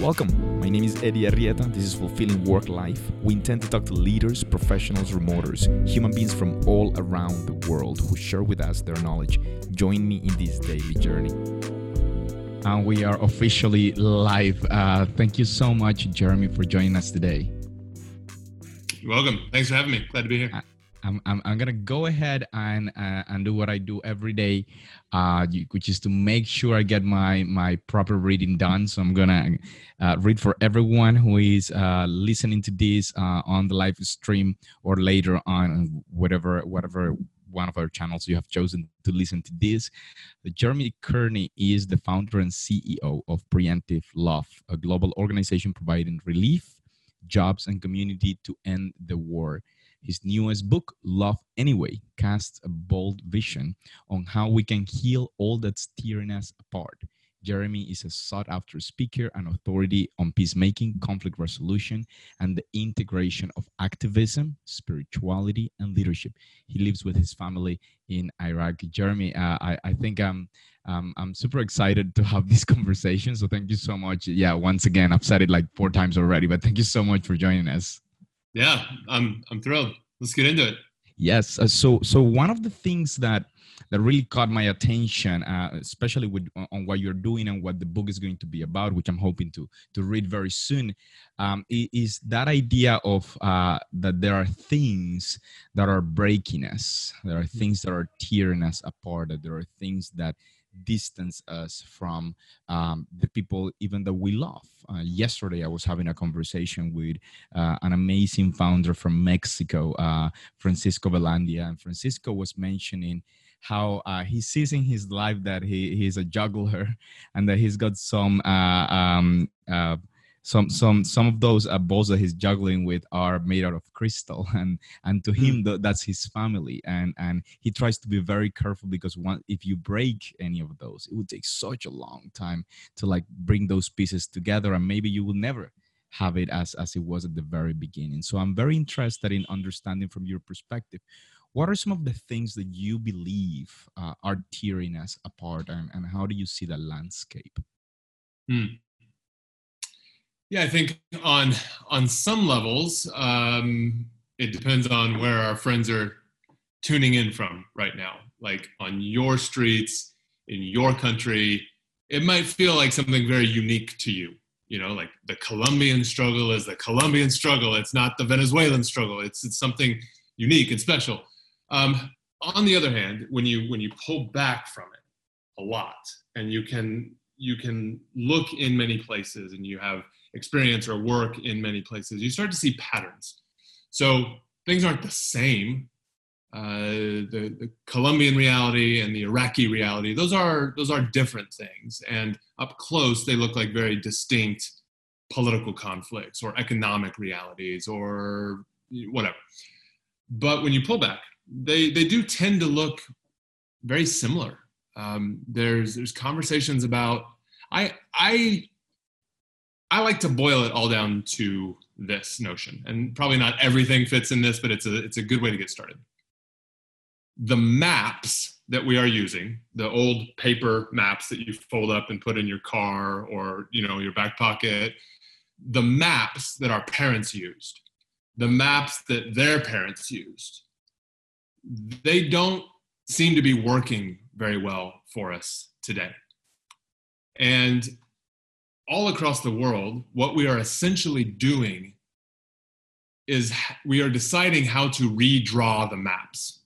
Welcome. My name is Eddie Arrieta. This is Fulfilling Work Life. We intend to talk to leaders, professionals, remoters, human beings from all around the world who share with us their knowledge. Join me in this daily journey. And we are officially live. Uh, thank you so much, Jeremy, for joining us today. You're welcome. Thanks for having me. Glad to be here. I'm, I'm, I'm gonna go ahead and uh, and do what I do every day, uh, which is to make sure I get my my proper reading done. So I'm gonna uh, read for everyone who is uh, listening to this uh, on the live stream or later on whatever whatever one of our channels you have chosen to listen to this. Jeremy Courtney is the founder and CEO of Preemptive Love, a global organization providing relief, jobs, and community to end the war. His newest book, Love Anyway, casts a bold vision on how we can heal all that's tearing us apart. Jeremy is a sought after speaker and authority on peacemaking, conflict resolution, and the integration of activism, spirituality, and leadership. He lives with his family in Iraq. Jeremy, uh, I, I, think I'm, um, I'm super excited to have this conversation. So thank you so much. Yeah, once again, I've said it like four times already, but thank you so much for joining us. Yeah, I'm I'm thrilled. Let's get into it. Yes. Uh, so so one of the things that that really caught my attention, uh, especially with on what you're doing and what the book is going to be about, which I'm hoping to to read very soon, um, is that idea of uh, that there are things that are breaking us, there are things that are tearing us apart, that there are things that distance us from um, the people even that we love. Uh, yesterday, I was having a conversation with uh, an amazing founder from Mexico, uh, Francisco Velandia, and Francisco was mentioning how uh, he sees in his life that he he's a juggler and that he's got some uh, um, uh, some some some of those uh, balls that he's juggling with are made out of crystal and and to him mm. that's his family and and he tries to be very careful because one if you break any of those it would take such a long time to like bring those pieces together and maybe you will never have it as as it was at the very beginning so i'm very interested in understanding from your perspective what are some of the things that you believe uh, are tearing us apart and, and how do you see the landscape hmm. Yeah, I think on on some levels, um, it depends on where our friends are tuning in from right now. Like on your streets in your country, it might feel like something very unique to you. You know, like the Colombian struggle is the Colombian struggle. It's not the Venezuelan struggle. It's it's something unique and special. Um, on the other hand, when you when you pull back from it a lot, and you can you can look in many places, and you have experience or work in many places, you start to see patterns. So things aren't the same. Uh, the, the Colombian reality and the Iraqi reality, those are those are different things. And up close, they look like very distinct political conflicts or economic realities or whatever. But when you pull back, they they do tend to look very similar. Um, there's there's conversations about I I I like to boil it all down to this notion, and probably not everything fits in this, but it's a it's a good way to get started. The maps that we are using, the old paper maps that you fold up and put in your car or you know your back pocket, the maps that our parents used, the maps that their parents used, they don't seem to be working very well for us today. And all across the world, what we are essentially doing is we are deciding how to redraw the maps.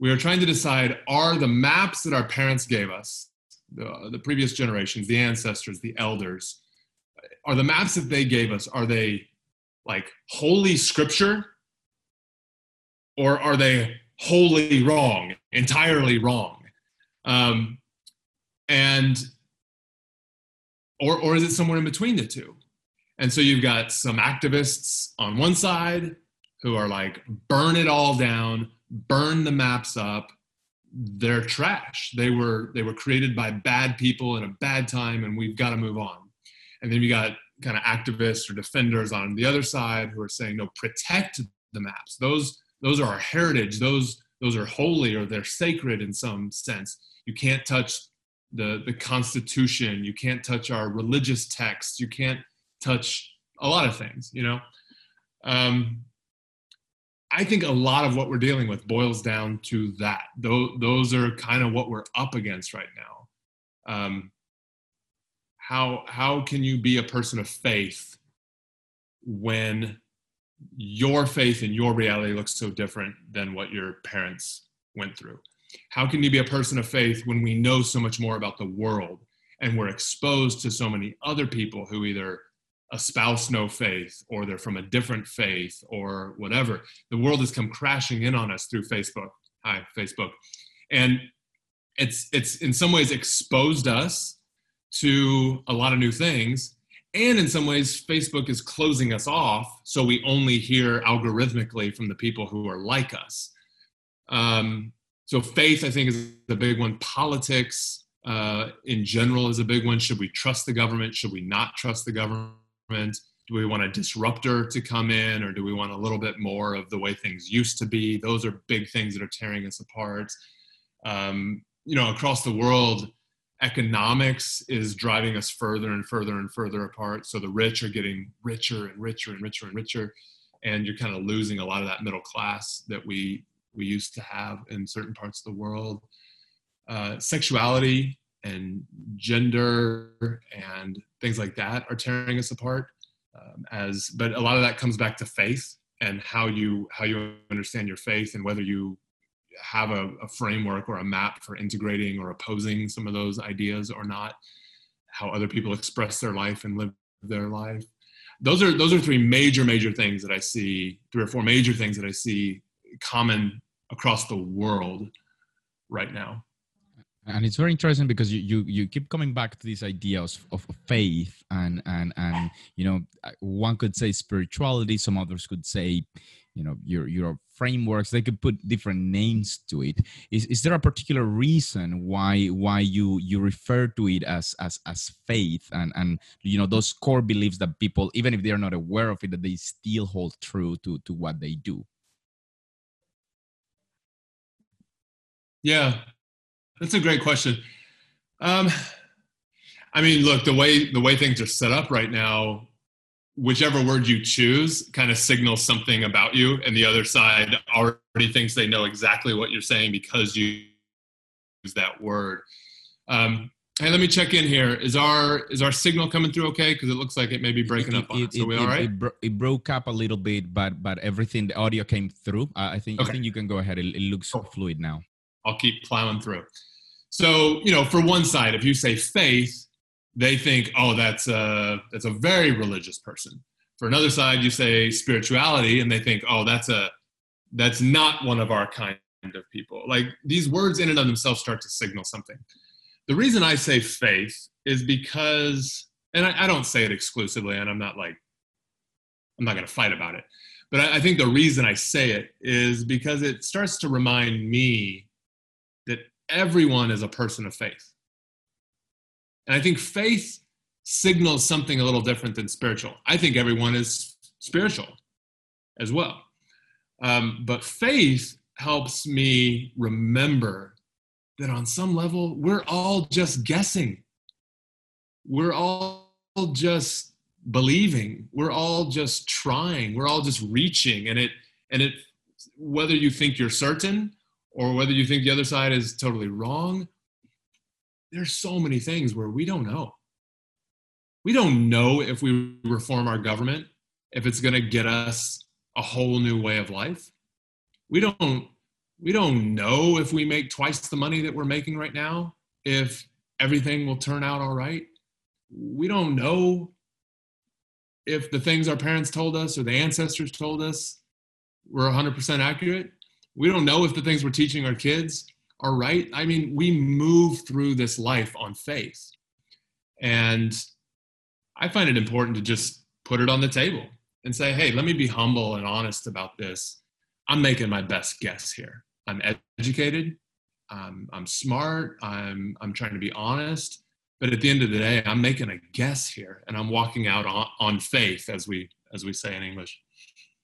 We are trying to decide are the maps that our parents gave us, the, the previous generations, the ancestors, the elders, are the maps that they gave us, are they like holy scripture? Or are they wholly wrong, entirely wrong? Um, and or, or is it somewhere in between the two? And so you've got some activists on one side who are like, burn it all down, burn the maps up. They're trash. They were they were created by bad people in a bad time, and we've got to move on. And then you got kind of activists or defenders on the other side who are saying, no, protect the maps. Those those are our heritage. Those those are holy or they're sacred in some sense. You can't touch the the Constitution. You can't touch our religious texts. You can't touch a lot of things. You know, um, I think a lot of what we're dealing with boils down to that. Those those are kind of what we're up against right now. Um, how how can you be a person of faith when your faith and your reality looks so different than what your parents went through? How can you be a person of faith when we know so much more about the world and we're exposed to so many other people who either espouse no faith or they're from a different faith or whatever? The world has come crashing in on us through Facebook. Hi, Facebook. And it's it's in some ways exposed us to a lot of new things and in some ways facebook is closing us off so we only hear algorithmically from the people who are like us um, so faith i think is a big one. Politics uh, in general is a big one. Should we trust the government? Should we not trust the government? Do we want a disruptor to come in or do we want a little bit more of the way things used to be? Those are big things that are tearing us apart. Um, you know across the world economics is driving us further and further and further apart. So the rich are getting richer and richer and richer and richer, and you're kind of losing a lot of that middle class that we we used to have in certain parts of the world. Uh, sexuality and gender and things like that are tearing us apart. Um, as but a lot of that comes back to faith and how you how you understand your faith and whether you have a, a, framework or a map for integrating or opposing some of those ideas or not how other people express their life and live their life those are those are three major major things that i see three or four major things that i see common across the world right now. And it's very interesting because you, you you keep coming back to these ideas of, of faith and and and you know one could say spirituality some others could say you know your your frameworks. They could put different names to it. Is, is there a particular reason why why you you refer to it as as as faith? And and you know those core beliefs that people even if they're not aware of it that they still hold true to to what they do yeah that's a great question. Um i mean look the way the way things are set up right now whichever word you choose kind of signals something about you and the other side already thinks they know exactly what you're saying because you use that word. Um, hey let me check in here. Is our is our signal coming through okay? Because it looks like it may be breaking it, up on it, so we all right? It, bro- it, broke up a little bit but but everything the audio came through. Uh, i think okay. i think you can go ahead. It, it looks cool. fluid now i'll keep plowing through so you know for one side if you say faith they think, oh, that's a that's a very religious person. For another side, you say spirituality, and they think, oh, that's a that's not one of our kind of people. Like these words in and of themselves start to signal something. The reason I say faith is because, and I, I don't say it exclusively, and I'm not like I'm not going to fight about it. But I, I think the reason I say it is because it starts to remind me everyone is a person of faith and I think faith signals something a little different than spiritual. I think everyone is spiritual as well. Um, but faith helps me remember that on some level, we're all just guessing. We're all just believing. We're all just trying. We're all just reaching. And it, and it, whether you think you're certain or whether you think the other side is totally wrong, there's so many things where we don't know. We don't know if we reform our government, if it's going to get us a whole new way of life. We don't we don't know if we make twice the money that we're making right now if everything will turn out all right. We don't know if the things our parents told us or the ancestors told us were 100% accurate. We don't know if the things we're teaching our kids are right. I mean, we move through this life on faith. And I find it important to just put it on the table and say, hey, let me be humble and honest about this. I'm making my best guess here. I'm educated, I'm, I'm smart, I'm, I'm trying to be honest. But at the end of the day, I'm making a guess here and I'm walking out on, on faith, as we, as we say in English.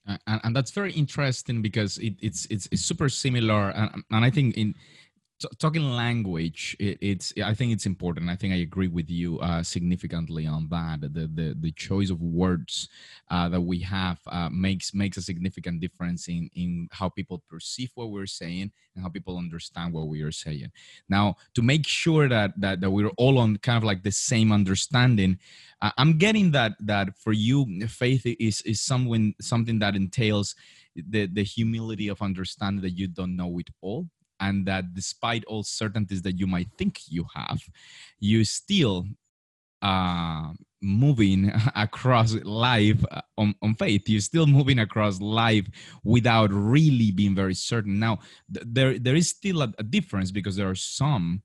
Uh, and, and, that's very interesting because it, it's, it's, it's super similar. And, and i think in t- talking language it, it's i think it's important i think i agree with you uh, significantly on that. The the, the choice of words uh, that we have uh, makes makes a significant difference in in how people perceive what we're saying and how people understand what we are saying. Now to make sure that that, that we're all on kind of like the same understanding uh, i'm getting that that for you faith is is something something that entails the the humility of understanding that you don't know it all and that despite all certainties that you might think you have you still uh moving across life uh, on, on faith. You're still moving across life without really being very certain. Now th- there there is still a, a, difference because there are some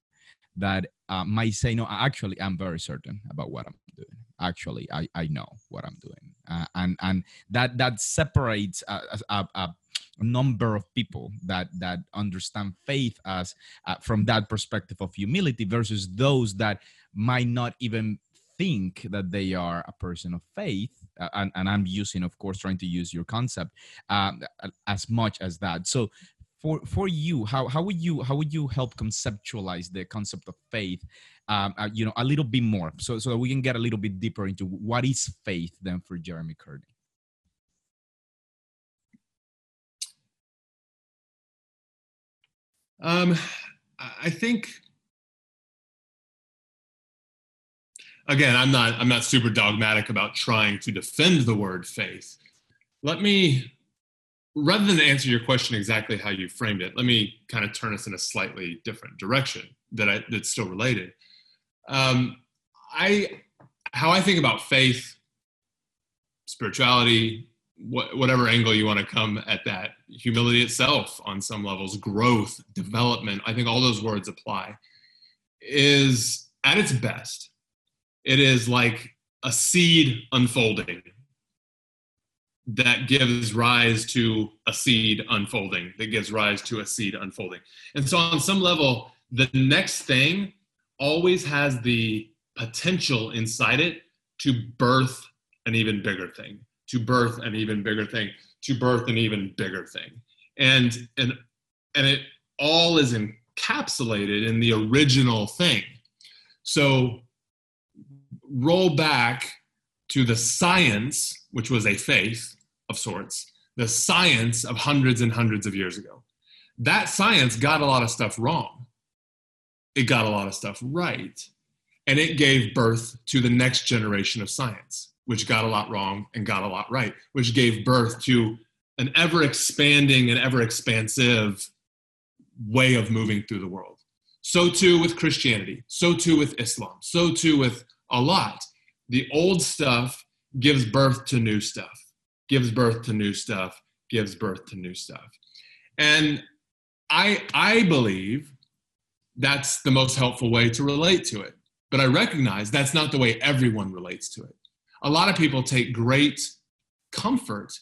that uh, might say no actually i'm very certain about what i'm doing. Actually i i know what i'm doing. Uh, and and that that separates a, a, a number of people that that understand faith as uh, from that perspective of humility versus those that might not even think that they are a person of faith uh, and, and i'm using of course trying to use your concept um, as much as that. So for for you how, how would you how would you help conceptualize the concept of faith um, uh, you know a little bit more so so that we can get a little bit deeper into what is faith then for jeremy courtney Um, I think again, I'm not I'm not super dogmatic about trying to defend the word faith. Let me rather than answer your question exactly how you framed it, let me kind of turn us in a slightly different direction that I, that's still related. Um, I how I think about faith, spirituality, what, whatever angle you want to come at that. Humility itself on some levels growth development i think all those words apply is at its best it is like a seed unfolding that gives rise to a seed unfolding that gives rise to a seed unfolding. And so on some level the next thing always has the potential inside it to birth an even bigger thing to birth an even bigger thing, to birth an even bigger thing. And and and it all is encapsulated in the original thing. So roll back to the science, which was a faith of sorts, the science of hundreds and hundreds of years ago. That science got a lot of stuff wrong. It got a lot of stuff right. And it gave birth to the next generation of science which got a lot wrong and got a lot right, which gave birth to an ever expanding and ever expansive way of moving through the world. So too with Christianity, so too with Islam, so too with a lot. The old stuff gives birth to new stuff, gives birth to new stuff, gives birth to new stuff. And I I believe that's the most helpful way to relate to it. But I recognize that's not the way everyone relates to it a lot of people take great comfort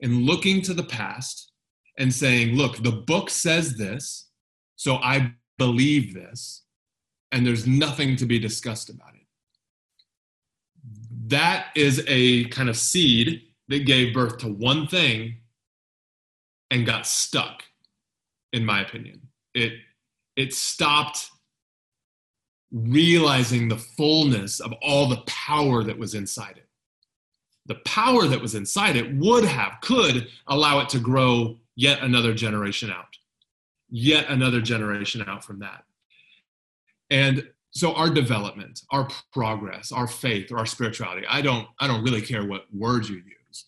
in looking to the past and saying, look, the book says this, so I believe this, and there's nothing to be discussed about it. That is a kind of seed that gave birth to one thing and got stuck, in my opinion. It, it stopped realizing the fullness of all the power that was inside it. The power that was inside it would have, could allow it to grow yet another generation out, yet another generation out from that. And so our development, our progress, our faith, or our spirituality, I don't, I don't really care what words you use,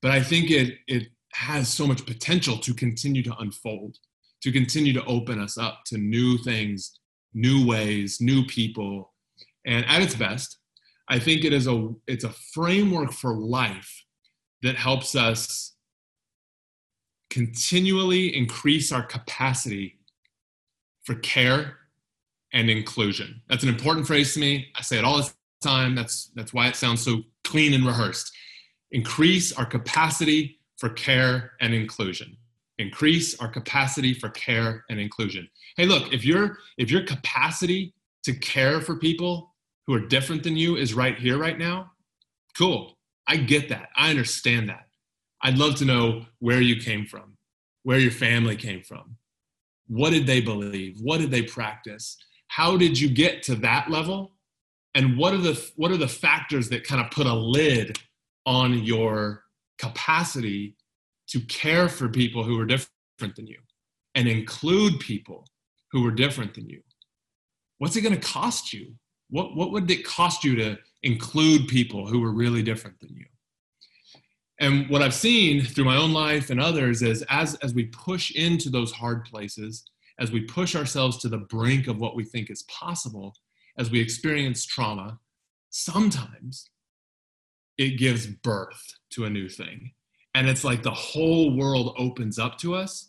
but I think it, it has so much potential to continue to unfold, to continue to open us up to new things new ways, new people. And at its best, I think it is a it's a framework for life that helps us continually increase our capacity for care and inclusion. That's an important phrase to me. I say it all the time. That's that's why it sounds so clean and rehearsed. Increase our capacity for care and inclusion increase our capacity for care and inclusion hey look if your if your capacity to care for people who are different than you is right here right now cool i get that i understand that i'd love to know where you came from where your family came from What did they believe? What did they practice? How did you get to that level? And what are the what are the factors that kind of put a lid on your capacity to care for people who are different than you and include people who are different than you? What's it going to cost you? What what would it cost you to include people who are really different than you? And what I've seen through my own life and others is as, as we push into those hard places, as we push ourselves to the brink of what we think is possible, as we experience trauma, sometimes it gives birth to a new thing. And it's like the whole world opens up to us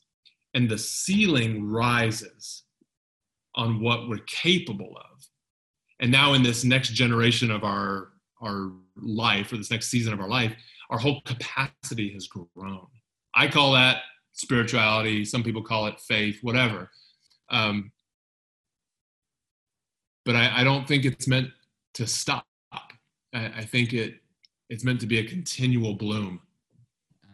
and the ceiling rises on what we're capable of. And now, in this next generation of our, our life, or this next season of our life, our whole capacity has grown. I call that spirituality. Some people call it faith, whatever. Um, but I, I, don't think it's meant to stop. I, I think it it's meant to be a continual bloom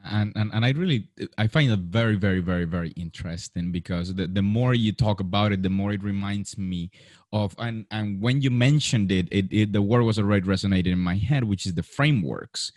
and, and and i really i find it very very very very interesting because the, the more you talk about it the more it reminds me of and and when you mentioned it, it, it the word was already resonating in my head which is the frameworks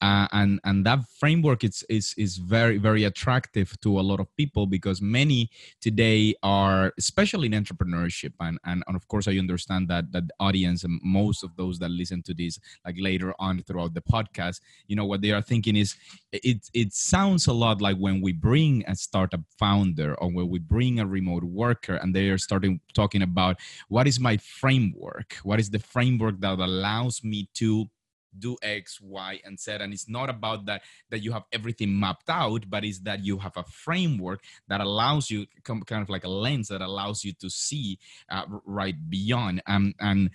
uh, and and that framework is is is very very attractive to a lot of people because many today are especially in entrepreneurship and and, and of course i understand that that the audience and most of those that listen to this like later on throughout the podcast you know what they are thinking is it it sounds a lot like when we bring a startup founder or when we bring a remote worker and they are starting talking about what is my framework? What is the framework that allows me to do x y and z. And it's not about that that you have everything mapped out but it's that you have a framework that allows you kind of like a lens that allows you to see uh, right beyond. Um, and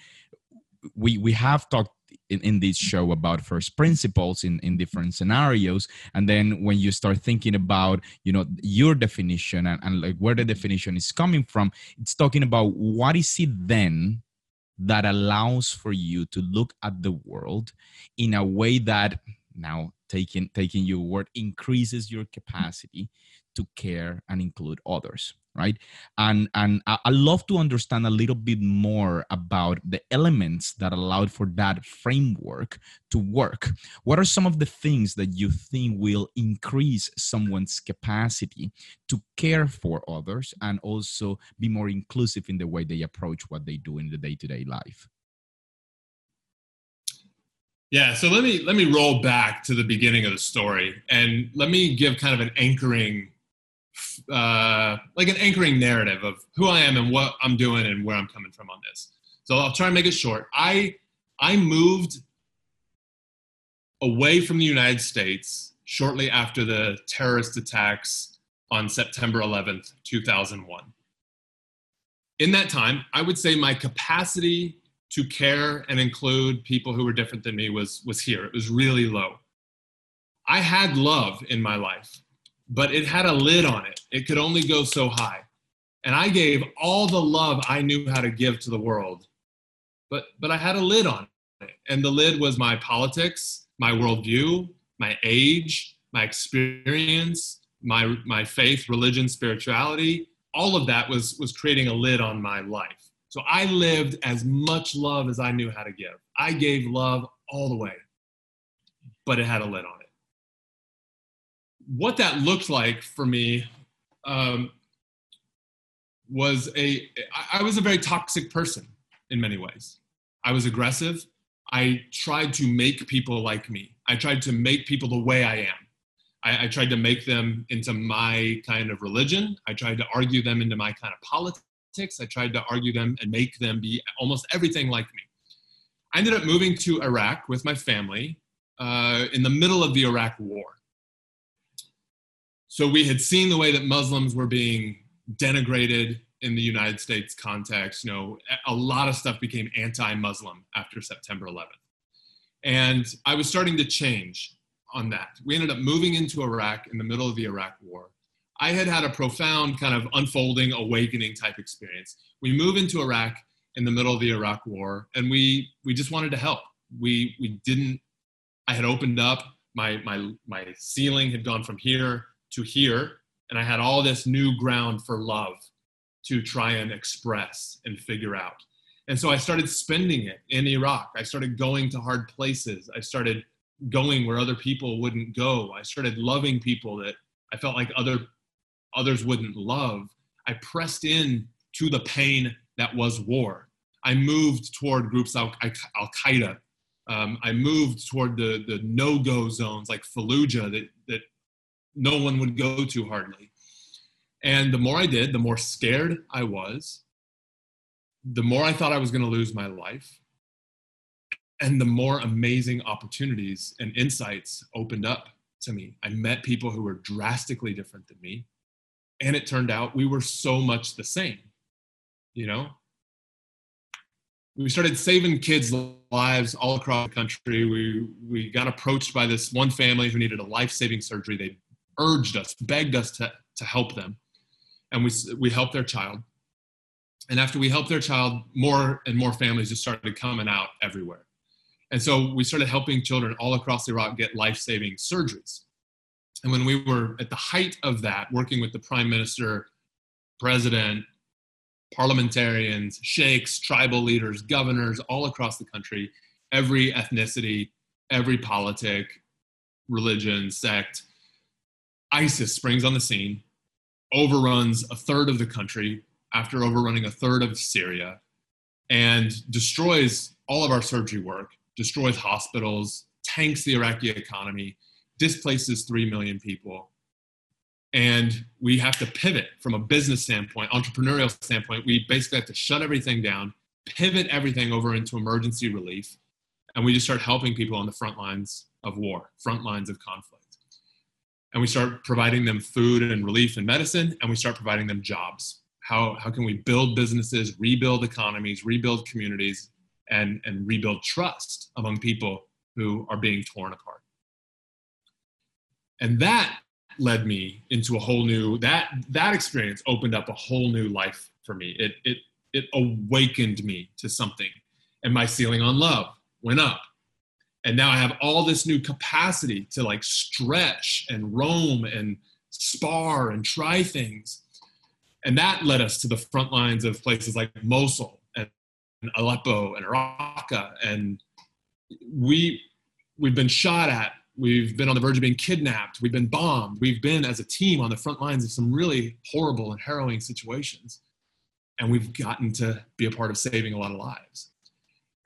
we we have talked in, in this show about first principles in, in different scenarios. And then when you start thinking about you know your definition and, and like where the definition is coming from it's talking about what is it then that allows for you to look at the world in a way that now taking taking your word increases your capacity to care and include others right? And and i love to understand a little bit more about the elements that allowed for that framework to work. What are some of the things that you think will increase someone's capacity to care for others and also be more inclusive in the way they approach what they do in the day-to-day life? Yeah so let me let me roll back to the beginning of the story and let me give kind of an anchoring uh, like an anchoring narrative of who I am and what I'm doing and where I'm coming from on this. So I'll try and make it short. I I moved away from the United States shortly after the terrorist attacks on September 11th, 2001. In that time, I would say my capacity to care and include people who were different than me was was here. It was really low. I had love in my life but it had a lid on it. It could only go so high. And I gave all the love I knew how to give to the world, but but I had a lid on it. And the lid was my politics, my worldview, my age, my experience, my my faith, religion, spirituality. All of that was was creating a lid on my life. So I lived as much love as I knew how to give. I gave love all the way, but it had a lid on it what that looked like for me um, was a I was a very toxic person in many ways. I was aggressive. I tried to make people like me. I tried to make people the way I am. I, I, tried to make them into my kind of religion. I tried to argue them into my kind of politics. I tried to argue them and make them be almost everything like me. I ended up moving to Iraq with my family uh, in the middle of the Iraq War so we had seen the way that Muslims were being denigrated in the United States context. You know, a lot of stuff became anti-Muslim after September 11th, and I was starting to change on that. We ended up moving into Iraq in the middle of the Iraq War. I had had a profound kind of unfolding, awakening type experience. We move into Iraq in the middle of the Iraq War, and we we just wanted to help. We we didn't. I had opened up. My my my ceiling had gone from here to hear, and i had all this new ground for love to try and express and figure out. And so I started spending it in Iraq. I started going to hard places. I started going where other people wouldn't go. I started loving people that I felt like other others wouldn't love. I pressed in to the pain that was war. I moved toward groups like Al Qaeda. Um, I moved toward the, the no go zones like Fallujah that, that no one would go to hardly. And the more I did, the more scared I was, the more I thought I was going to lose my life, and the more amazing opportunities and insights opened up to me. I met people who were drastically different than me, and it turned out we were so much the same. You know, we started saving kids' lives all across the country. We we got approached by this one family who needed a life-saving surgery. They urged us, begged us to to help them, and we we helped their child. And after we helped their child, more and more families just started coming out everywhere. And so we started helping children all across Iraq get life-saving surgeries. And when we were at the height of that, working with the prime minister, president, parliamentarians, sheikhs, tribal leaders, governors all across the country, every ethnicity, every politic, religion, sect. ISIS springs on the scene, overruns a third of the country after overrunning a third of Syria, and destroys all of our surgery work, destroys hospitals, tanks the Iraqi economy, displaces 3 million people, and we have to pivot from a business standpoint entrepreneurial standpoint. We basically have to shut everything down pivot everything over into emergency relief and we just start helping people on the front lines of war front lines of conflict and we start providing them food and relief and medicine and we start providing them jobs. How, how can we build businesses rebuild economies rebuild communities and, and rebuild trust among people who are being torn apart? And that led me into a whole new that that experience opened up a whole new life for me. It it it awakened me to something. And my ceiling on love went up and now i have all this new capacity to like stretch and roam and spar and try things and that led us to the front lines of places like mosul and aleppo and raqqa and we we've been shot at We've been on the verge of being kidnapped. We've been bombed. We've been, as a team, on the front lines of some really horrible and harrowing situations. And we've gotten to be a part of saving a lot of lives.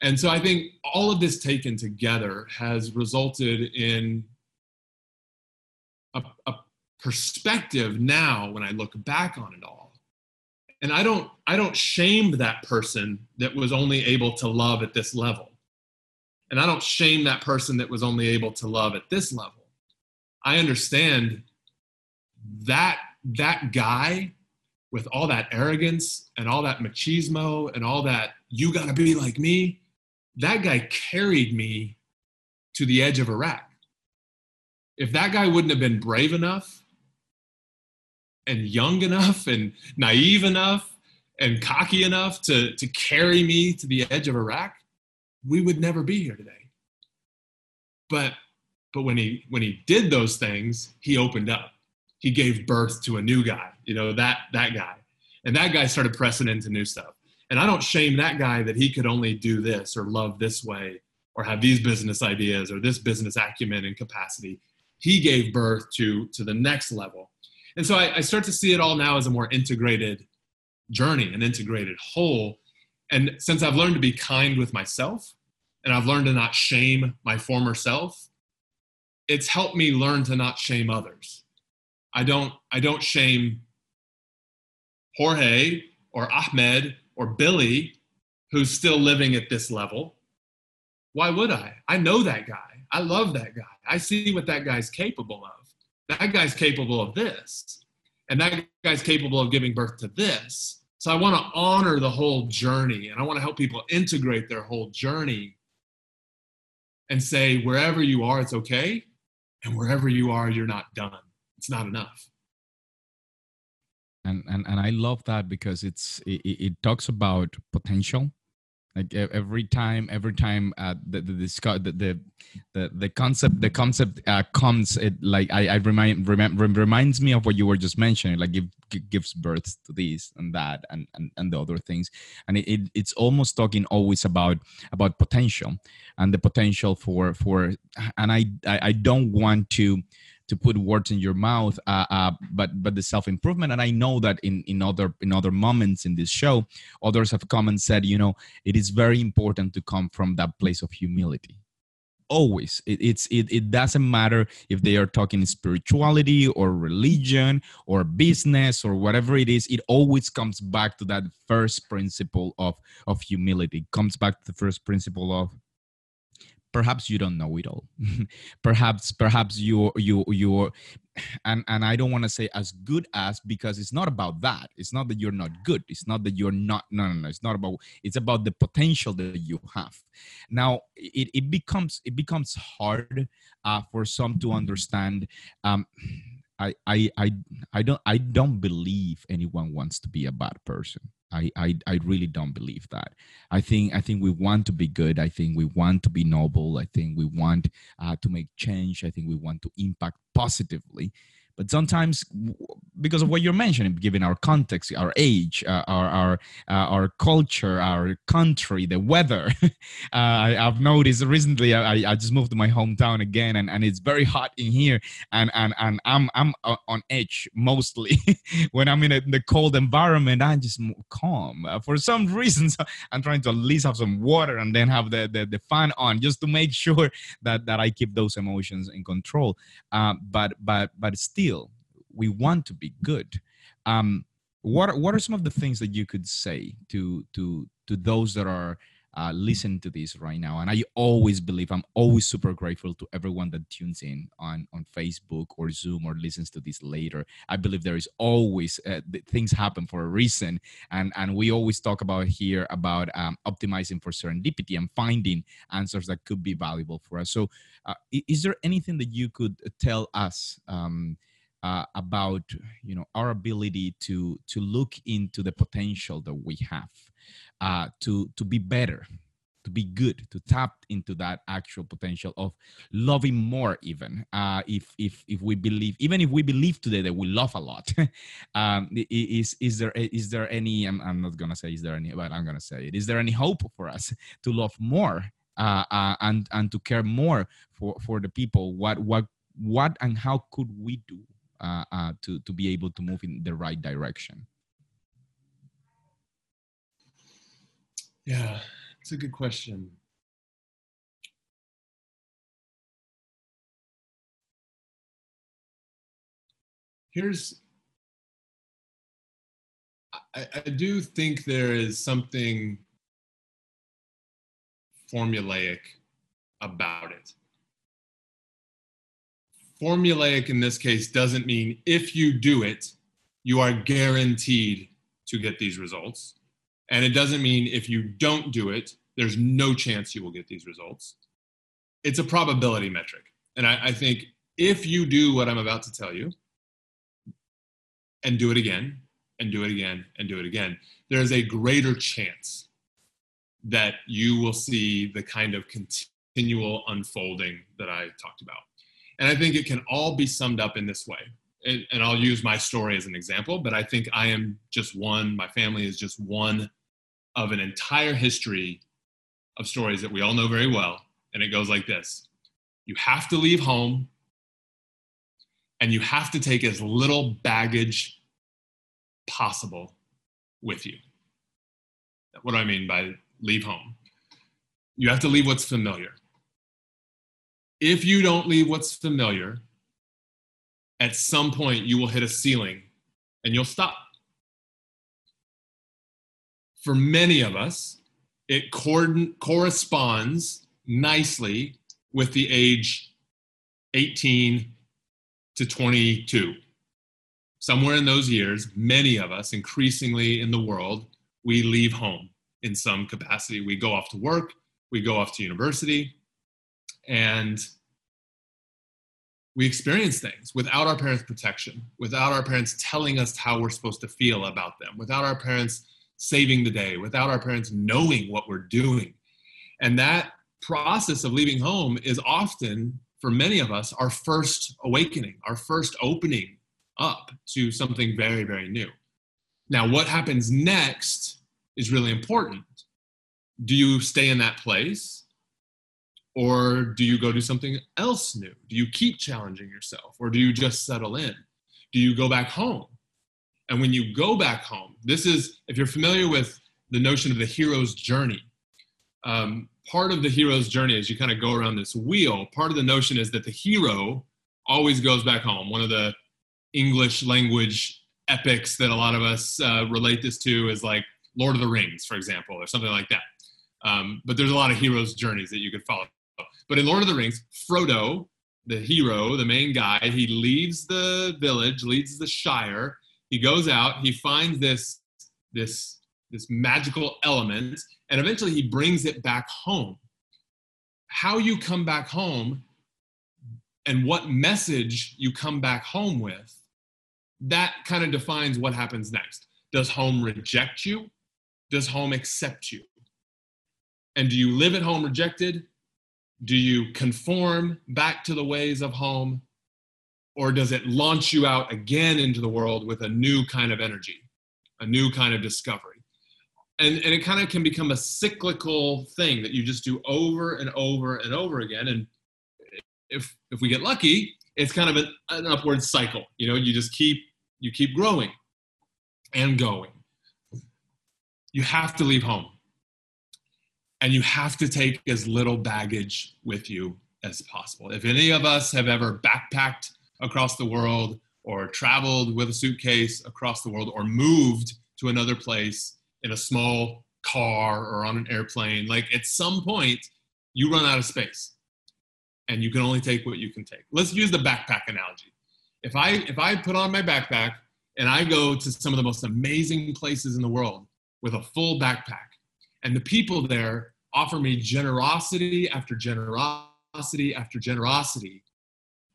And so I think all of this taken together has resulted in a, a perspective now when I look back on it all. And I don't I don't shame that person that was only able to love at this level. And I don't shame that person that was only able to love at this level. I understand that that guy with all that arrogance and all that machismo and all that you got to be like me, that guy carried me to the edge of Iraq. If that guy wouldn't have been brave enough and young enough and naive enough and cocky enough to, to carry me to the edge of Iraq, we would never be here today. But but when he when he did those things, he opened up. He gave birth to a new guy, you know, that that guy. And that guy started pressing into new stuff. And I don't shame that guy that he could only do this or love this way or have these business ideas or this business acumen and capacity. He gave birth to to the next level. And so I, I start to see it all now as a more integrated journey, an integrated whole. And since I've learned to be kind with myself, and I've learned to not shame my former self, it's helped me learn to not shame others. I don't I don't shame Jorge or Ahmed or Billy who's still living at this level. Why would I? I know that guy. I love that guy. I see what that guy's capable of. That guy's capable of this. And that guy's capable of giving birth to this. So I want to honor the whole journey and I want to help people integrate their whole journey and say, wherever you are, it's okay. And wherever you are, you're not done. It's not enough. And, and, and I love that because it's it, it talks about potential. Like every time every time uh, the the, the the the concept the concept uh, comes it like i i remind rem, reminds me of what you were just mentioning like it gives birth to this and that and and, and the other things. And it, it, it's almost talking always about about potential and the potential for for and i i, I don't want to to put words in your mouth uh, uh, but but the self improvement and i know that in in other in other moments in this show others have come and said you know it is very important to come from that place of humility. Always. It, it's it, it doesn't matter if they are talking spirituality or religion or business or whatever it is it always comes back to that first principle of of humility. It comes back to the first principle of perhaps you don't know it all. Perhaps perhaps you you you and and i don't want to say as good as because it's not about that. It's not that you're not good. It's not that you're not no no no. It's not about it's about the potential that you have. Now it, it becomes it becomes hard uh, for some to understand um I, I i i don't i don't believe anyone wants to be a bad person I, I I really don't believe that. I think I think we want to be good. I think we want to be noble. I think we want uh, to make change. I think we want to impact positively. But sometimes, because of what you're mentioning, given our context, our age, uh, our our uh, our culture, our country, the weather, uh, I, have noticed recently. I, I just moved to my hometown again, and, and it's very hot in here, and and and I'm I'm on edge mostly when I'm in, a, in the cold environment. I'm just calm uh, for some reasons. I'm trying to at least have some water and then have the the, the fan on just to make sure that that I keep those emotions in control. Uh, but but but still we want to be good. Um, what what are some of the things that you could say to to to those that are uh, listening to this right now? And i always believe i'm always super grateful to everyone that tunes in on on facebook or zoom or listens to this later. I believe there is always uh, things happen for a reason. And and we always talk about here about um, optimizing for serendipity and finding answers that could be valuable for us. So uh, is there anything that you could tell us um, uh, about you know our ability to to look into the potential that we have uh, to to be better to be good to tap into that actual potential of loving more even uh, if if if we believe even if we believe today that we love a lot um, is is there is there any I'm, I'm not gonna say is there any but i'm gonna say it is there any hope for us to love more uh, uh, and and to care more for for the people? What what what and how could we do uh, uh, to to be able to move in the right direction? Yeah, it's a good question. Here's I, I do think there is something formulaic about it formulaic in this case doesn't mean if you do it, you are guaranteed to get these results. And it doesn't mean if you don't do it, there's no chance you will get these results. It's a probability metric. And I, I think if you do what I'm about to tell you and do it again and do it again and do it again, there's a greater chance that you will see the kind of continual unfolding that I talked about. And I think it can all be summed up in this way. And, and, I'll use my story as an example, but I think I am just one, my family is just one of an entire history of stories that we all know very well. And it goes like this You have to leave home, and you have to take as little baggage possible with you. What do I mean by leave home? You have to leave what's familiar if you don't leave what's familiar, at some point you will hit a ceiling and you'll stop. For many of us, it corresponds nicely with the age 18 to 22. Somewhere in those years, many of us, increasingly in the world, we leave home in some capacity. We go off to work, we go off to university, and we experience things without our parents' protection, without our parents telling us how we're supposed to feel about them, without our parents saving the day, without our parents knowing what we're doing. And that process of leaving home is often, for many of us, our first awakening, our first opening up to something very, very new. Now, what happens next is really important. Do you stay in that place? Or do you go do something else new? Do you keep challenging yourself? Or do you just settle in? Do you go back home? And when you go back home, this is, if you're familiar with the notion of the hero's journey, um, part of the hero's journey is you kind of go around this wheel. Part of the notion is that the hero always goes back home. One of the English language epics that a lot of us uh, relate this to is like Lord of the Rings, for example, or something like that. Um, but there's a lot of heroes' journeys that you could follow. But in Lord of the Rings, Frodo, the hero, the main guy, he leaves the village, leaves the Shire. He goes out, he finds this this this magical element, and eventually he brings it back home. How you come back home and what message you come back home with, that kind of defines what happens next. Does home reject you? Does home accept you? And do you live at home rejected? Do you conform back to the ways of home? Or does it launch you out again into the world with a new kind of energy, a new kind of discovery? And, and it kind of can become a cyclical thing that you just do over and over and over again. And if, if we get lucky, it's kind of an, an upward cycle. You know, you just keep, you keep growing and going. You have to leave home and you have to take as little baggage with you as possible. If any of us have ever backpacked across the world or traveled with a suitcase across the world or moved to another place in a small car or on an airplane, like at some point you run out of space and you can only take what you can take. Let's use the backpack analogy. If I if I put on my backpack and I go to some of the most amazing places in the world with a full backpack and the people there offer me generosity after generosity after generosity.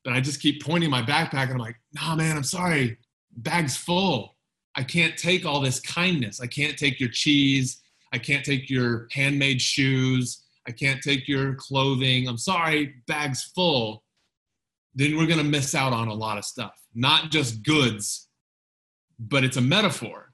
But I just keep pointing my backpack and I'm like, nah, man, I'm sorry. Bag's full. I can't take all this kindness. I can't take your cheese. I can't take your handmade shoes. I can't take your clothing. I'm sorry, bag's full. Then we're going to miss out on a lot of stuff. Not just goods, but it's a metaphor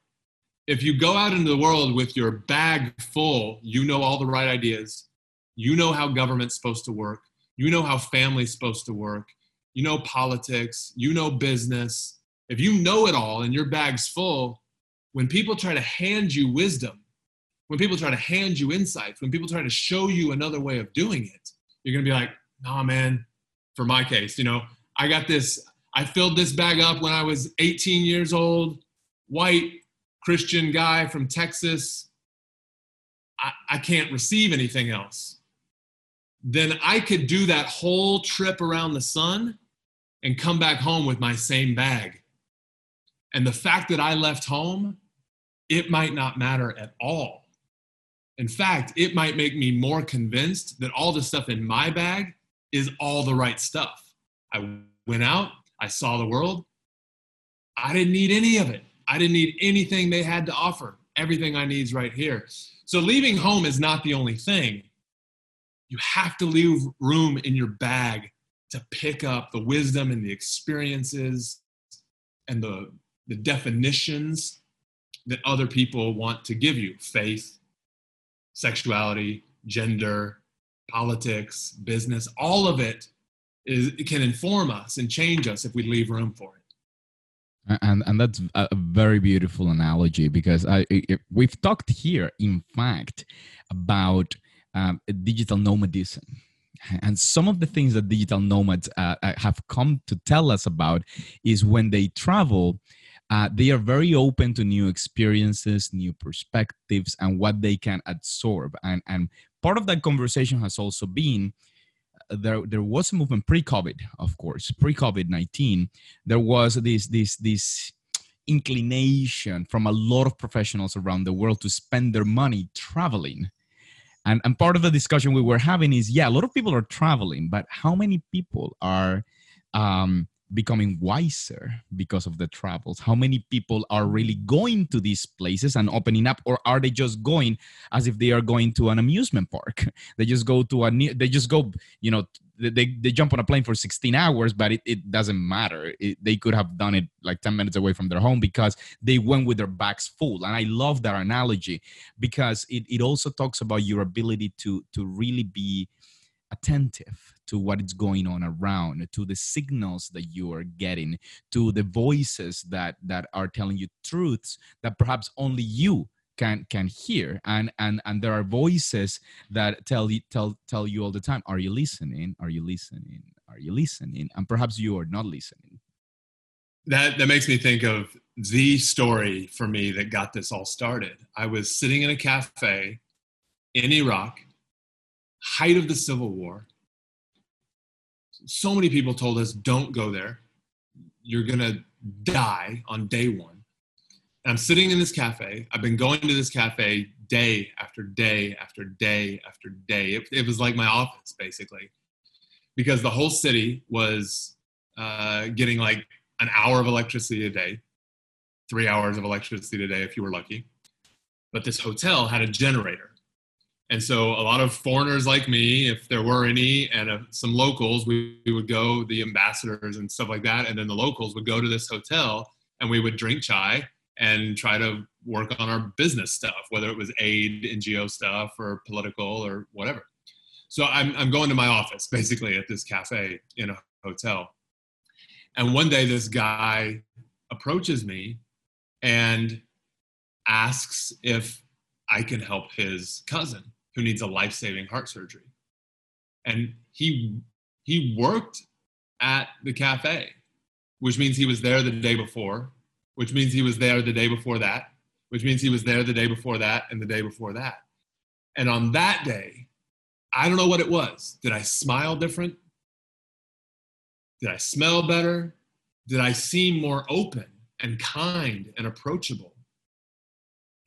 if you go out into the world with your bag full, you know all the right ideas. You know how government's supposed to work. You know how family's supposed to work. You know politics. You know business. If you know it all and your bag's full, when people try to hand you wisdom, when people try to hand you insights, when people try to show you another way of doing it, you're to be like, nah, man, for my case, you know, I got this, I filled this bag up when I was 18 years old, white, Christian guy from Texas, I, I can't receive anything else. Then I could do that whole trip around the sun and come back home with my same bag. And the fact that I left home, it might not matter at all. In fact, it might make me more convinced that all the stuff in my bag is all the right stuff. I went out, I saw the world, I didn't need any of it. I didn't need anything they had to offer. Everything I need is right here. So leaving home is not the only thing. You have to leave room in your bag to pick up the wisdom and the experiences and the, the definitions that other people want to give you faith, sexuality, gender, politics, business, all of it is, it can inform us and change us if we leave room for it and and that's a very beautiful analogy because I, we've talked here, in fact, about um, digital nomadism. And some of the things that digital nomads uh, uh, have come to tell us about is when they travel, uh, they are very open to new experiences, new perspectives, and what they can absorb. And, and part of that conversation has also been there there was a movement pre-COVID, of course, pre-COVID-19. There was this this this inclination from a lot of professionals around the world to spend their money traveling. And, and part of the discussion we were having is yeah, a lot of people are traveling, but how many people are um, becoming wiser because of the travels. How many people are really going to these places and opening up or are they just going as if they are going to an amusement park? They just go to a they just go you know they, they jump on a plane for 16 hours but it, it doesn't matter. It, they could have done it like 10 minutes away from their home because they went with their bags full. And i love that analogy because it, it also talks about your ability to to really be attentive to what is going on around to the signals that you are getting to the voices that that are telling you truths that perhaps only you can can hear. And and and there are voices that tell you tell tell you all the time are you listening? Are you listening? Are you listening? And perhaps you are not listening. That that makes me think of the story for me that got this all started. I was sitting in a cafe in iraq height of the Civil War. So many people told us, don't go there. You're going to die on day one. And I'm sitting in this cafe. I've been going to this cafe day after day after day after day. It, it was like my office, basically, because the whole city was uh, getting like an hour of electricity a day, three hours of electricity a day if you were lucky. But this hotel had a generator and so a lot of foreigners like me, if there were any, and uh, some locals, we, we, would go, the ambassadors and stuff like that, and then the locals would go to this hotel and we would drink chai and try to work on our business stuff, whether it was aid, NGO stuff, or political or whatever. So I'm, I'm going to my office basically at this cafe in a hotel. And one day this guy approaches me and asks if I can help his cousin who needs a life-saving heart surgery. And he he worked at the cafe, which means he was there the day before, which means he was there the day before that, which means he was there the day before that and the day before that. And on that day, I don't know what it was. Did I smile different? Did I smell better? Did I seem more open and kind and approachable?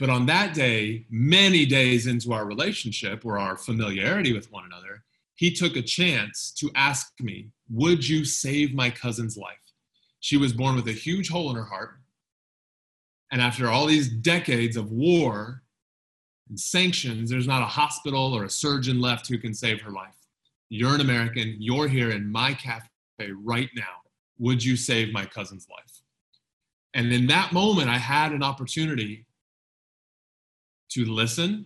But on that day, many days into our relationship or our familiarity with one another, he took a chance to ask me, Would you save my cousin's life? She was born with a huge hole in her heart. And after all these decades of war and sanctions, there's not a hospital or a surgeon left who can save her life. You're an American. You're here in my cafe right now. Would you save my cousin's life? And in that moment, I had an opportunity to listen,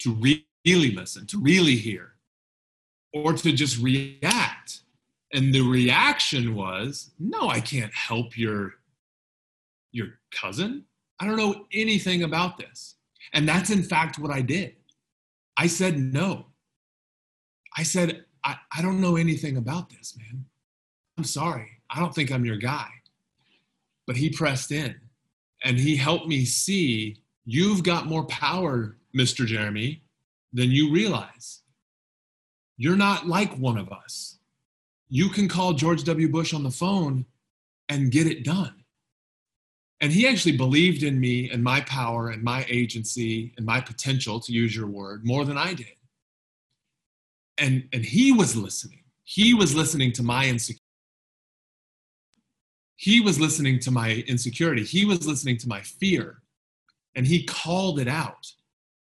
to really listen, to really hear, or to just react. And the reaction was, no, I can't help your, your cousin. I don't know anything about this. And that's in fact what I did. I said no. I said, I, I don't know anything about this, man. I'm sorry. I don't think I'm your guy. But he pressed in and he helped me see You've got more power, Mr. Jeremy, than you realize. You're not like one of us. You can call George W. Bush on the phone and get it done. And he actually believed in me and my power and my agency and my potential, to use your word, more than I did. And, and he was listening. He was listening to my insecurity. He was listening to my insecurity. He was listening to my fear and he called it out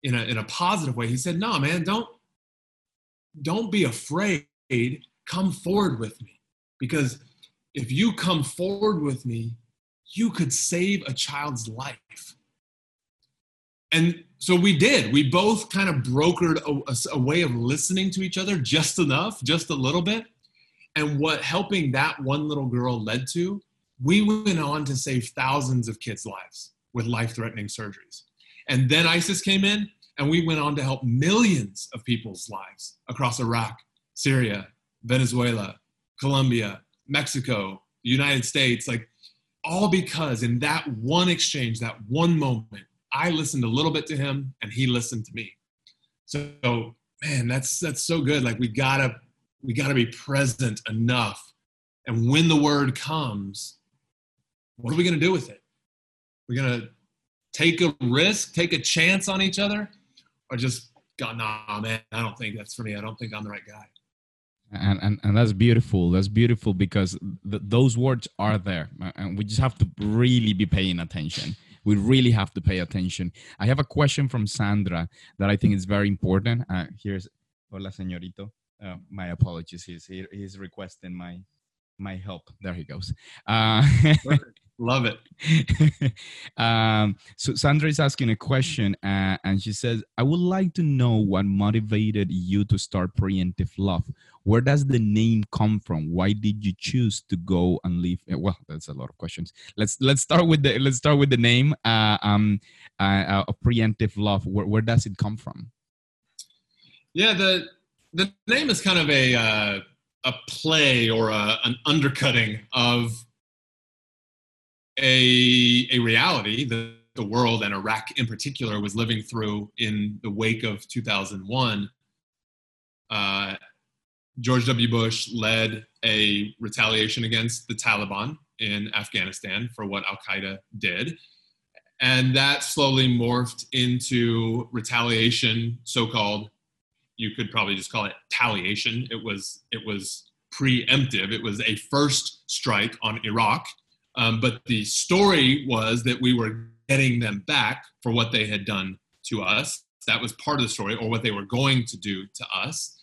in a, in a positive way. He said no man don't don't be afraid. Come forward with me. Because if you come forward with me you could save a child's life. And so we did. We both kind of brokered a, a, a way of listening to each other just enough just a little bit. And what helping that one little girl led to we went on to save thousands of kids lives with life threatening surgeries. And then ISIS came in, and we went on to help millions of people's lives across Iraq, Syria, Venezuela, Colombia, Mexico, the United States, like all because in that one exchange, that one moment, I listened a little bit to him and he listened to me. So, man, that's that's so good. Like we gotta we gotta be present enough. And when the word comes, what are we gonna do with it? We're gonna take a risk, take a chance on each other, or just go, nah, man, I don't think that's for me. I don't think I'm the right guy. and, and and that's beautiful. That's beautiful because th- those words are there and we just have to really be paying attention. We really have to pay attention. I have a question from sandra that i think is very important. Uh, here's hola señorito. Uh, my apologies. He's he's requesting my my help. There he goes. Uh, Love it. um, so Sandra is asking a question, uh, and she says, "I would like to know what motivated you to start Preemptive Love. Where does the name come from? Why did you choose to go and live?" Uh, well, that's a lot of questions. Let's let's start with the let's start with the name uh, um, uh, of Preemptive Love. Where where does it come from? Yeah, the the name is kind of a uh, a play or a, an undercutting of a, a reality that the world and Iraq in particular was living through in the wake of 2001. Uh, George W. Bush led a retaliation against the Taliban in Afghanistan for what Al Qaeda did. And that slowly morphed into retaliation, so called, you could probably just call it retaliation. It was, it was preemptive, it was a first strike on Iraq um, but the story was that we were getting them back for what they had done to us. That was part of the story, or what they were going to do to us.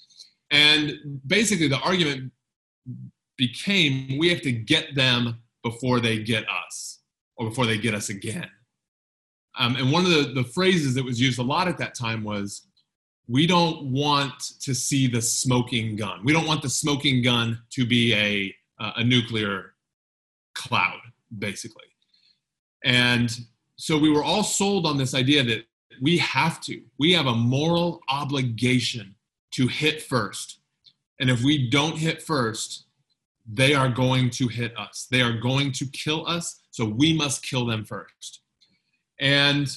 And basically, the argument became we have to get them before they get us, or before they get us again. Um, and one of the, the phrases that was used a lot at that time was we don't want to see the smoking gun. We don't want the smoking gun to be a, uh, a nuclear cloud, basically. And so we were all sold on this idea that we have to, we have a moral obligation to hit first. And if we don't hit first, they are going to hit us. They are going to kill us. So we must kill them first. And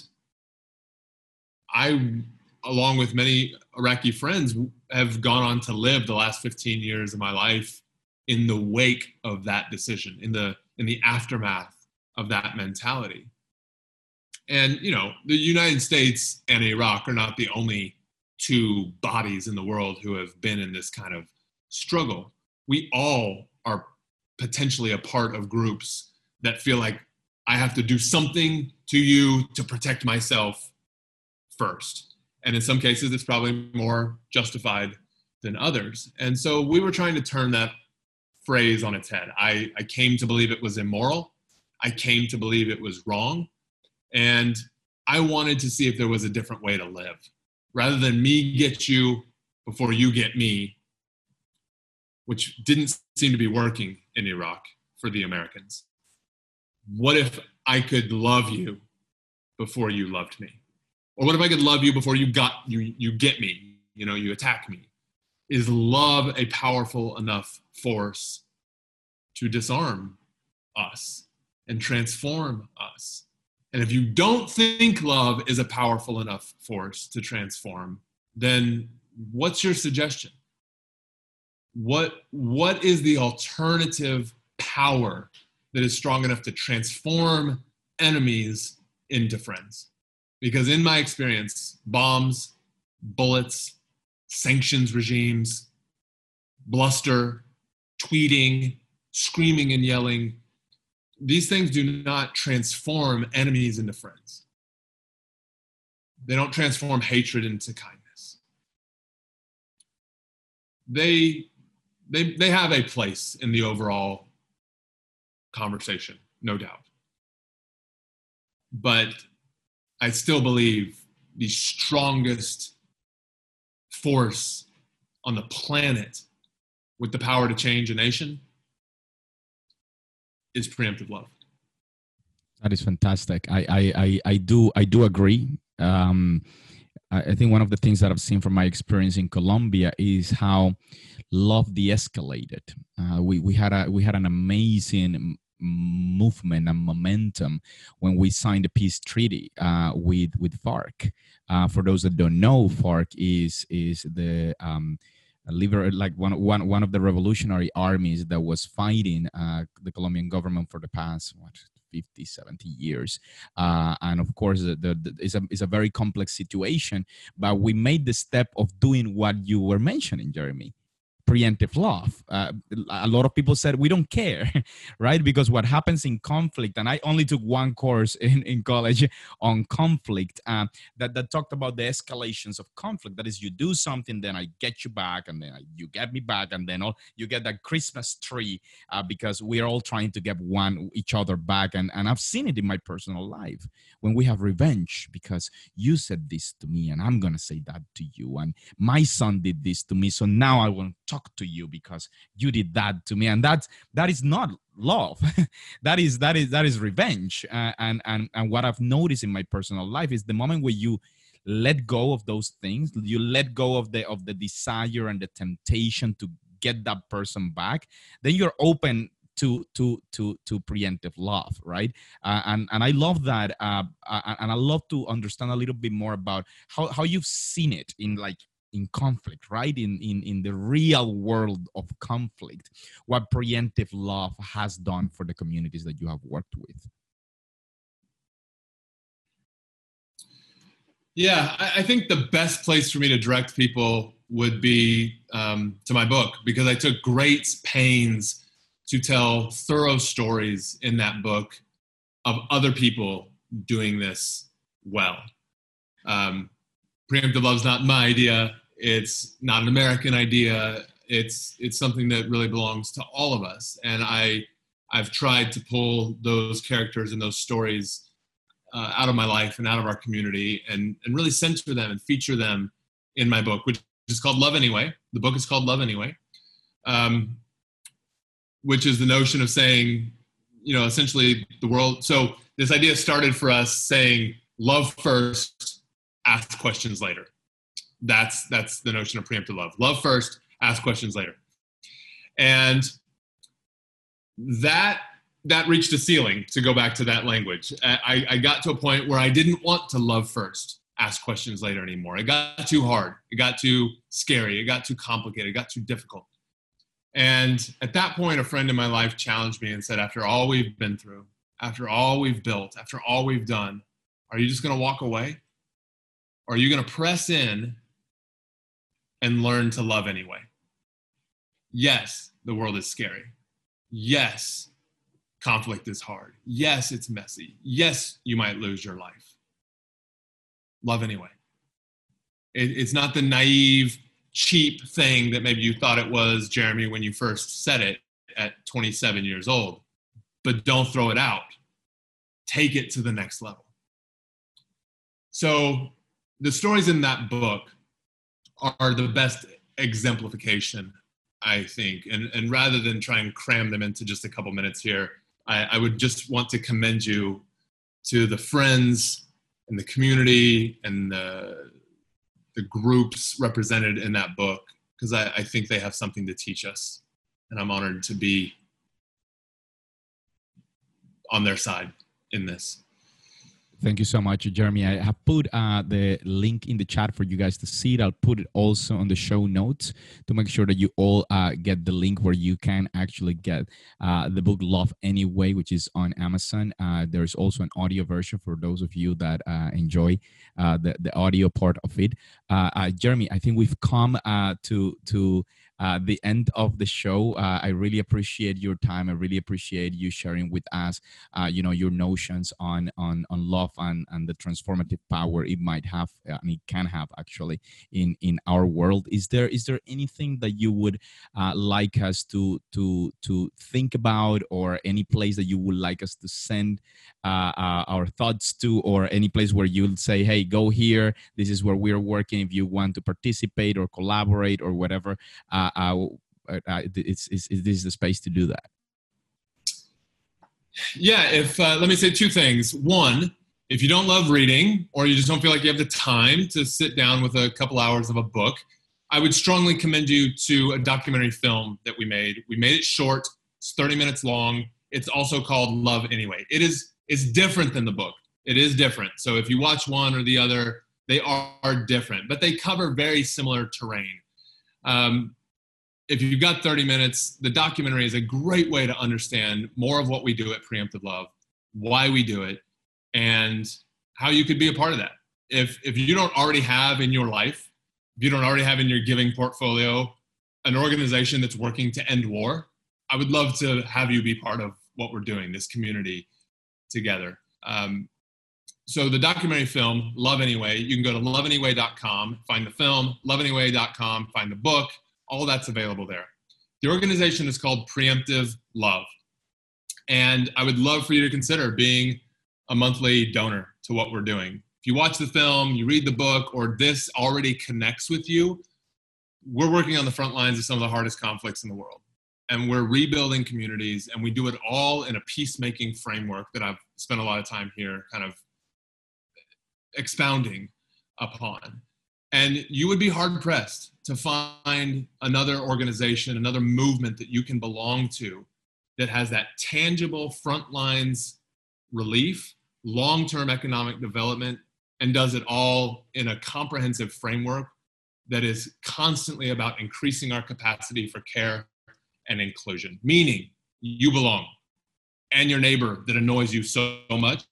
I, along with many Iraqi friends, have gone on to live the last 15 years of my life in the wake of that decision, in the in the aftermath of that mentality. And, you know, the United States and Iraq are not the only two bodies in the world who have been in this kind of struggle. We all are potentially a part of groups that feel like I have to do something to you to protect myself first. And in some cases, it's probably more justified than others. And so we were trying to turn that phrase on its head. I, I came to believe it was immoral. I came to believe it was wrong. And I wanted to see if there was a different way to live. Rather than me get you before you get me, which didn't seem to be working in Iraq for the Americans. What if I could love you before you loved me? Or what if I could love you before you got you you get me, you know, you attack me? Is love a powerful enough force to disarm us and transform us? And if you don't think love is a powerful enough force to transform, then what's your suggestion? What, what is the alternative power that is strong enough to transform enemies into friends? Because in my experience, bombs, bullets, sanctions regimes, bluster, tweeting, screaming and yelling. These things do not transform enemies into friends. They don't transform hatred into kindness. They, they, they have a place in the overall conversation, no doubt. But I still believe the strongest force on the planet with the power to change a nation is preemptive love. That is fantastic. I I I, I do I do agree. Um, I think one of the things that I've seen from my experience in Colombia is how love de-escalated. Uh, we we had a we had an amazing movement and momentum when we signed the peace treaty uh, with with FARC. Uh, for those that don't know, FARC is is the um, liber- like one, one, one of the revolutionary armies that was fighting uh, the Colombian government for the past what 50 70 years uh, and of course the, the, the, it's, a, it's a very complex situation but we made the step of doing what you were mentioning jeremy preemptive love. Uh, a lot of people said we don't care, right? Because what happens in conflict, and I only took one course in, in college on conflict uh, that, that talked about the escalations of conflict. That is, you do something, then I get you back, and then I, you get me back, and then all, you get that Christmas tree uh, because we're all trying to get one each other back. And, and I've seen it in my personal life when we have revenge because you said this to me, and I'm going to say that to you. And my son did this to me. So now I want to talk to you because you did that to me. And that's that is not love. That is that is that is revenge. Uh, and and and what i've noticed in my personal life is the moment where you let go of those things you let go of the of the desire and the temptation to get that person back then you're open to to to to preemptive love right? Uh, and and i love that uh, uh, and i love to understand a little bit more about how how you've seen it in like in conflict right? In, in in the real world of conflict what preemptive love has done for the communities that you have worked with. Yeah i, I think the best place for me to direct people would be um, to my book because i took great pains to tell thorough stories in that book of other people doing this well. Um, preemptive love is not my idea. It's not an American idea. It's it's something that really belongs to all of us. And I I've tried to pull those characters and those stories uh, out of my life and out of our community and and really center them and feature them in my book, which is called Love Anyway. The book is called Love Anyway, um, which is the notion of saying, you know, essentially the world. So this idea started for us saying love first ask questions later. That's that's the notion of preemptive love. Love first, ask questions later. And that that reached a ceiling to go back to that language. I, I got to a point where I didn't want to love first, ask questions later anymore. It got too hard. It got too scary. It got too complicated. It got too difficult. And at that point, a friend in my life challenged me and said, After all we've been through, after all we've built, after all we've done, are you just going to walk away? Or are you going to press in and learn to love anyway? Yes, the world is scary. Yes, conflict is hard. Yes, it's messy. Yes, you might lose your life. Love anyway. It, it's not the naive, cheap thing that maybe you thought it was, Jeremy, when you first said it at 27 years old. But don't throw it out. Take it to the next level. So the stories in that book are the best exemplification, I think. And, and rather than try and cram them into just a couple minutes here, I, I would just want to commend you to the friends and the community and the, the groups represented in that book because I, I think they have something to teach us. And I'm honored to be on their side in this. Thank you so much, Jeremy. I have put uh, the link in the chat for you guys to see it. I'll put it also on the show notes to make sure that you all uh, get the link where you can actually get uh, the book Love Anyway, which is on Amazon. Uh, there's also an audio version for those of you that uh, enjoy uh, the, the audio part of it. Jeremy, I think we've come to to uh, the end of the show. Uh, I really appreciate your time. I really appreciate you sharing with us, uh, you know, your notions on on on love and and the transformative power it might have uh, and it can have actually in in our world. Is there is there anything that you would uh, like us to to to think about, or any place that you would like us to send uh, our thoughts to, or any place where you'll say, "Hey, go here. This is where we're working. If you want to participate or collaborate or whatever." Uh, uh, uh, uh, it's, it's, this is the space to do that. Yeah, if uh, let me say two things. One, if you don't love reading or you just don't feel like you have the time to sit down with a couple hours of a book, I would strongly commend you to a documentary film that we made. We made it short, it's 30 minutes long. It's also called Love Anyway. It is it's different than the book. It is different. So if you watch one or the other, they are different, but they cover very similar terrain. Um, if you've got 30 minutes, the documentary is a great way to understand more of what we do at Preemptive Love, why we do it, and how you could be a part of that. If if you don't already have in your life, if you don't already have in your giving portfolio an organization that's working to end war, I would love to have you be part of what we're doing, this community together. Um, so the documentary film, Love Anyway, you can go to loveanyway.com, find the film, loveanyway.com, find the book, all that's available there. The organization is called Preemptive Love. And I would love for you to consider being a monthly donor to what we're doing. If you watch the film, you read the book, or this already connects with you, we're working on the front lines of some of the hardest conflicts in the world. And we're rebuilding communities, and we do it all in a peacemaking framework that I've spent a lot of time here kind of expounding upon. And you would be hard pressed to find another organization, another movement that you can belong to that has that tangible front lines relief, long term economic development, and does it all in a comprehensive framework that is constantly about increasing our capacity for care and inclusion. Meaning, you belong. And your neighbor that annoys you so much,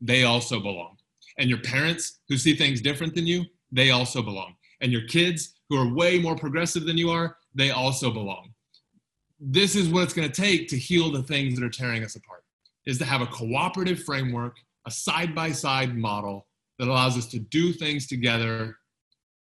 they also belong. And your parents who see things different than you, they also belong. And your kids who are way more progressive than you are, they also belong. This is what it's going to take to heal the things that are tearing us apart is to have a cooperative framework, a side-by-side model that allows us to do things together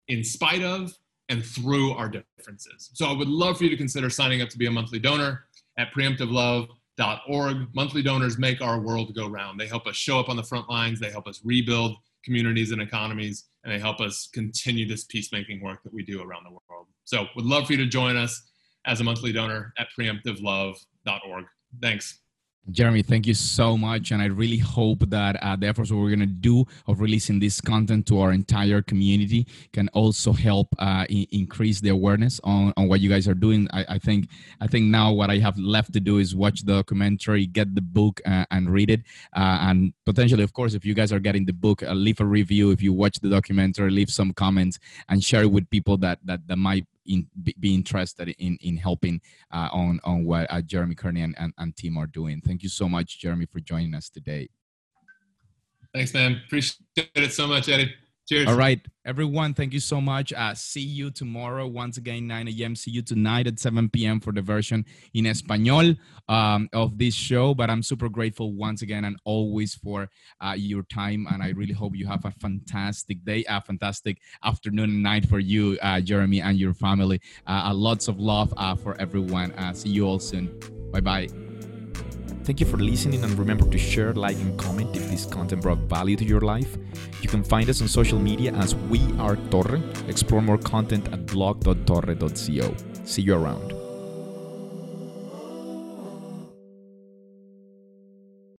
in spite of and through our differences. So I would love for you to consider signing up to be a monthly donor at preemptivelove.org. Monthly donors make our world go round. They help us show up on the front lines, they help us rebuild communities and economies, and they help us continue this peacemaking work that we do around the world. So would love for you to join us as a monthly donor at preemptivelove.org. Thanks. Jeremy, thank you so much. And I really hope that uh, the efforts we're going to do of releasing this content to our entire community can also help uh, I- increase the awareness on, on what you guys are doing. I, I, think I think now what I have left to do is watch the documentary, get the book, uh, and read it. Uh, and potentially, of course, if you guys are getting the book, uh, leave a review. If you watch the documentary, leave some comments and share it with people that, that, that might in, be interested in in helping uh, on on what uh, Jeremy Courtney and, and, and team are doing. Thank you so much, Jeremy, for joining us today. Thanks, man. Appreciate it so much, Eddie. Cheers. All right, everyone. Thank you so much. Uh, see you tomorrow. Once again, 9 a.m. See you tonight at 7 p.m. for the version in Espanol um, of this show. But I'm super grateful once again and always for uh, your time. And I really hope you have a fantastic day, a fantastic afternoon and night for you, uh, Jeremy, and your family. Uh, lots of love uh, for everyone. Uh, see you all soon. Bye bye. Thank you for listening and remember to share, like, and comment if this content brought value to your life. You can find us on social media as We Are Torre. Explore more content at blog.torre.co. See you around.